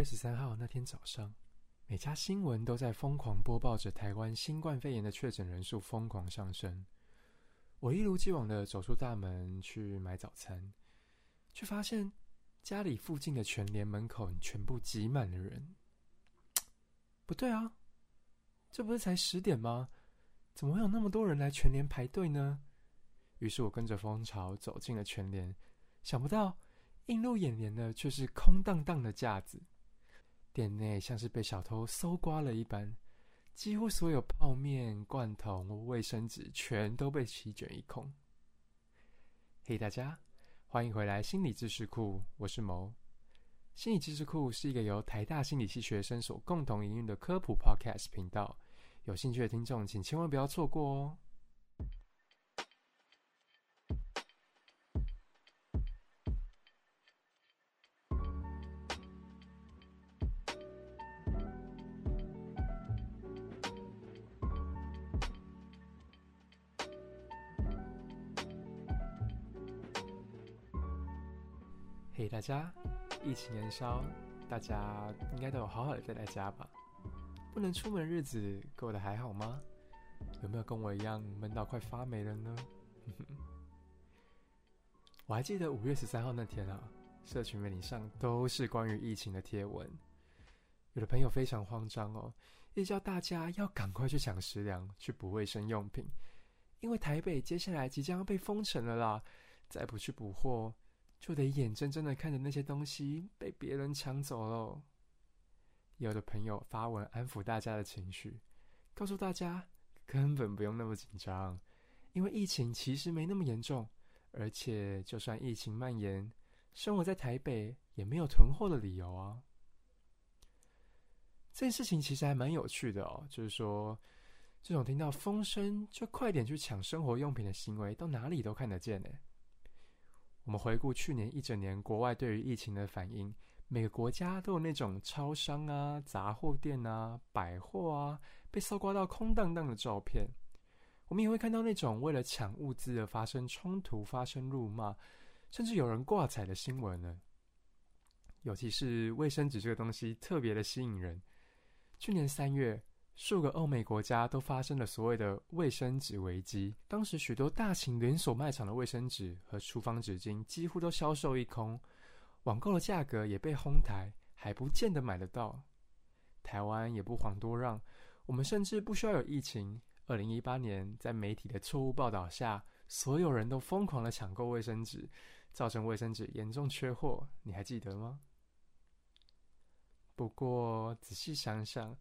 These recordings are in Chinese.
月十三号那天早上，每家新闻都在疯狂播报着台湾新冠肺炎的确诊人数疯狂上升。我一如既往的走出大门去买早餐，却发现家里附近的全联门口全部挤满了人。不对啊，这不是才十点吗？怎么会有那么多人来全联排队呢？于是我跟着风潮走进了全联，想不到。映入眼帘的却是空荡荡的架子，店内像是被小偷搜刮了一般，几乎所有泡面、罐头、卫生纸全都被席卷一空。嘿，大家，欢迎回来心理知识库，我是谋。心理知识库是一个由台大心理系学生所共同营运的科普 Podcast 频道，有兴趣的听众请千万不要错过哦。嘿，大家，疫情延烧，大家应该都有好好的待在家吧？不能出门日子过得还好吗？有没有跟我一样闷到快发霉了呢？我还记得五月十三号那天啊，社群媒体上都是关于疫情的贴文，有的朋友非常慌张哦，也叫大家要赶快去抢食粮，去补卫生用品，因为台北接下来即将要被封城了啦，再不去补货。就得眼睁睁的看着那些东西被别人抢走喽。有的朋友发文安抚大家的情绪，告诉大家根本不用那么紧张，因为疫情其实没那么严重，而且就算疫情蔓延，生活在台北也没有囤货的理由啊。这件事情其实还蛮有趣的哦，就是说，这种听到风声就快点去抢生活用品的行为，到哪里都看得见呢。我们回顾去年一整年国外对于疫情的反应，每个国家都有那种超商啊、杂货店啊、百货啊被搜刮到空荡荡的照片。我们也会看到那种为了抢物资而发生冲突、发生辱骂，甚至有人挂彩的新闻呢。尤其是卫生纸这个东西特别的吸引人。去年三月。数个欧美国家都发生了所谓的卫生纸危机，当时许多大型连锁卖场的卫生纸和厨房纸巾几乎都销售一空，网购的价格也被哄抬，还不见得买得到。台湾也不遑多让，我们甚至不需要有疫情。二零一八年，在媒体的错误报道下，所有人都疯狂的抢购卫生纸，造成卫生纸严重缺货，你还记得吗？不过仔细想想。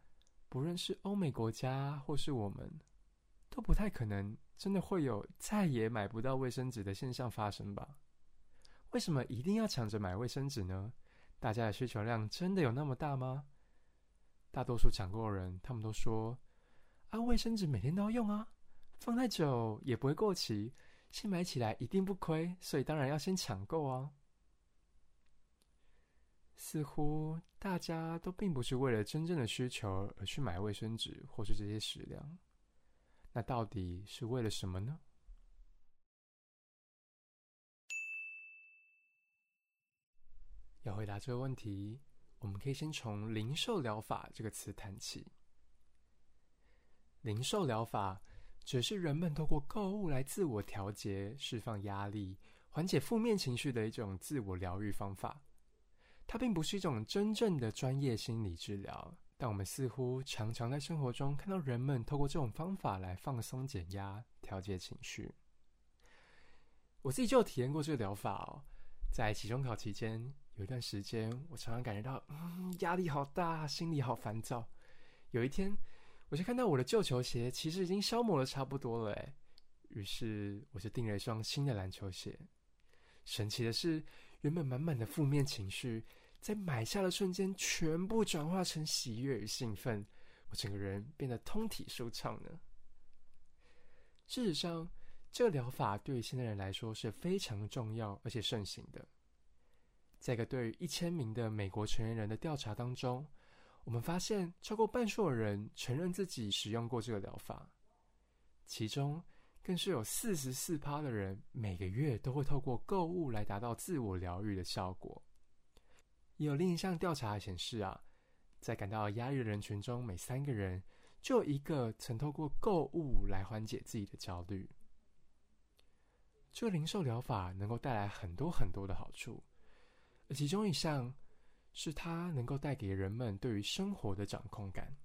不论是欧美国家或是我们，都不太可能真的会有再也买不到卫生纸的现象发生吧？为什么一定要抢着买卫生纸呢？大家的需求量真的有那么大吗？大多数抢购人他们都说：“啊，卫生纸每天都要用啊，放太久也不会过期，新买起来一定不亏，所以当然要先抢购啊。”似乎大家都并不是为了真正的需求而去买卫生纸或是这些食粮，那到底是为了什么呢？要回答这个问题，我们可以先从零售疗法这个词谈起。零售疗法只是人们透过购物来自我调节、释放压力、缓解负面情绪的一种自我疗愈方法。它并不是一种真正的专业心理治疗，但我们似乎常常在生活中看到人们透过这种方法来放松、减压、调节情绪。我自己就有体验过这个疗法哦，在期中考期间有一段时间，我常常感觉到嗯压力好大，心里好烦躁。有一天，我就看到我的旧球鞋其实已经消磨的差不多了，诶，于是我就订了一双新的篮球鞋。神奇的是，原本满满的负面情绪。在买下的瞬间，全部转化成喜悦与兴奋，我整个人变得通体舒畅呢。事实上，这个疗法对于现代人来说是非常重要而且盛行的。在一个对于一千名的美国成年人的调查当中，我们发现超过半数的人承认自己使用过这个疗法，其中更是有四十四趴的人每个月都会透过购物来达到自我疗愈的效果。有另一项调查显示啊，在感到压力的人群中，每三个人就有一个曾透过购物来缓解自己的焦虑。这个零售疗法能够带来很多很多的好处，而其中一项是它能够带给人们对于生活的掌控感。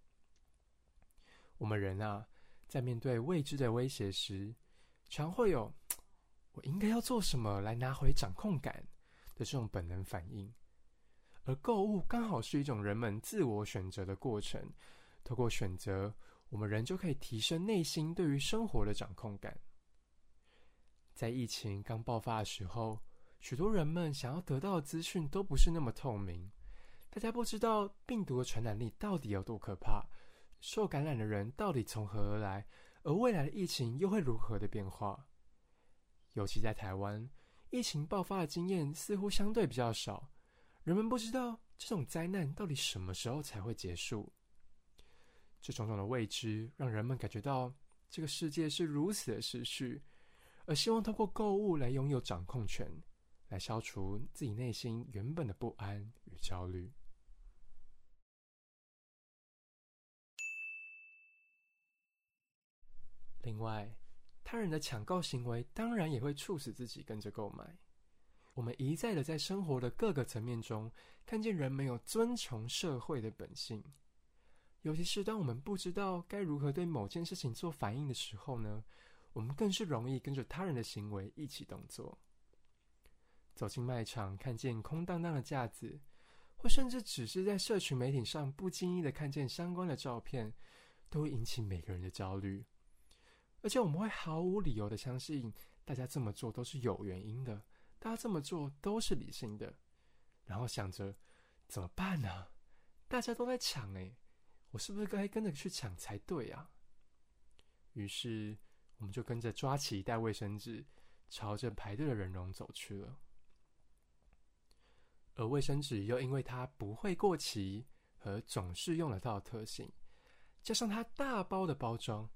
我们人啊，在面对未知的威胁时，常会有“我应该要做什么来拿回掌控感”的这种本能反应。而购物刚好是一种人们自我选择的过程，透过选择，我们人就可以提升内心对于生活的掌控感。在疫情刚爆发的时候，许多人们想要得到的资讯都不是那么透明，大家不知道病毒的传染力到底有多可怕，受感染的人到底从何而来，而未来的疫情又会如何的变化。尤其在台湾，疫情爆发的经验似乎相对比较少。人们不知道这种灾难到底什么时候才会结束。这种种的未知，让人们感觉到这个世界是如此的失序，而希望通过购物来拥有掌控权，来消除自己内心原本的不安与焦虑。另外，他人的抢购行为当然也会促使自己跟着购买。我们一再的在生活的各个层面中，看见人们有遵从社会的本性。尤其是当我们不知道该如何对某件事情做反应的时候呢，我们更是容易跟着他人的行为一起动作。走进卖场，看见空荡荡的架子，或甚至只是在社群媒体上不经意的看见相关的照片，都会引起每个人的焦虑。而且我们会毫无理由的相信，大家这么做都是有原因的。大家这么做都是理性的，然后想着怎么办呢？大家都在抢哎，我是不是该跟着去抢才对啊？于是我们就跟着抓起一袋卫生纸，朝着排队的人龙走去了。而卫生纸又因为它不会过期和总是用得到的特性，加上它大包的包装，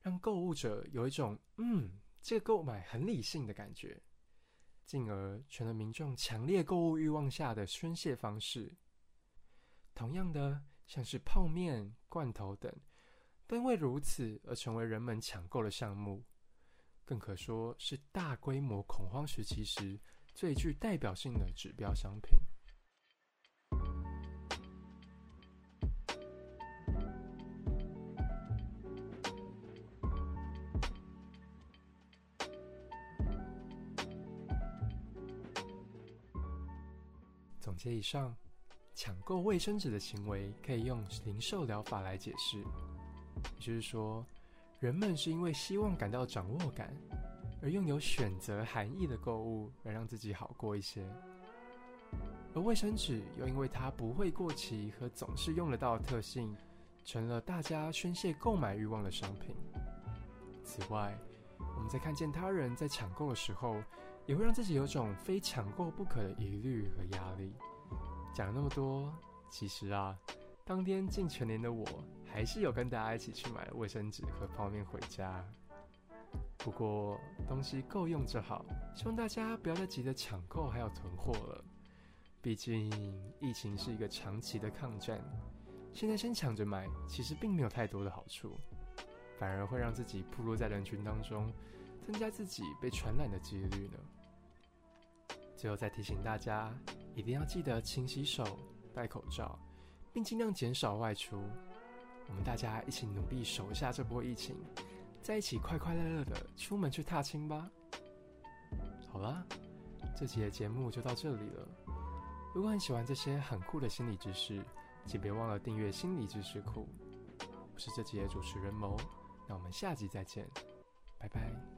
让购物者有一种嗯，这个购买很理性的感觉。进而成了民众强烈购物欲望下的宣泄方式。同样的，像是泡面、罐头等，都因为如此而成为人们抢购的项目，更可说是大规模恐慌时期时最具代表性的指标商品。总结以上，抢购卫生纸的行为可以用零售疗法来解释，也就是说，人们是因为希望感到掌握感，而用有选择含义的购物来让自己好过一些；而卫生纸又因为它不会过期和总是用得到的特性，成了大家宣泄购买欲望的商品。此外，我们在看见他人在抢购的时候，也会让自己有种非抢购不可的疑虑和压力。讲了那么多，其实啊，当天进全年的我，还是有跟大家一起去买卫生纸和泡面回家。不过东西够用就好，希望大家不要再急着抢购还有囤货了。毕竟疫情是一个长期的抗战，现在先抢着买，其实并没有太多的好处，反而会让自己暴露在人群当中，增加自己被传染的几率呢。最后再提醒大家，一定要记得勤洗手、戴口罩，并尽量减少外出。我们大家一起努力守下这波疫情，在一起快快乐乐的出门去踏青吧。好啦，这期的节目就到这里了。如果很喜欢这些很酷的心理知识，请别忘了订阅心理知识库。我是这集的主持人谋，那我们下集再见，拜拜。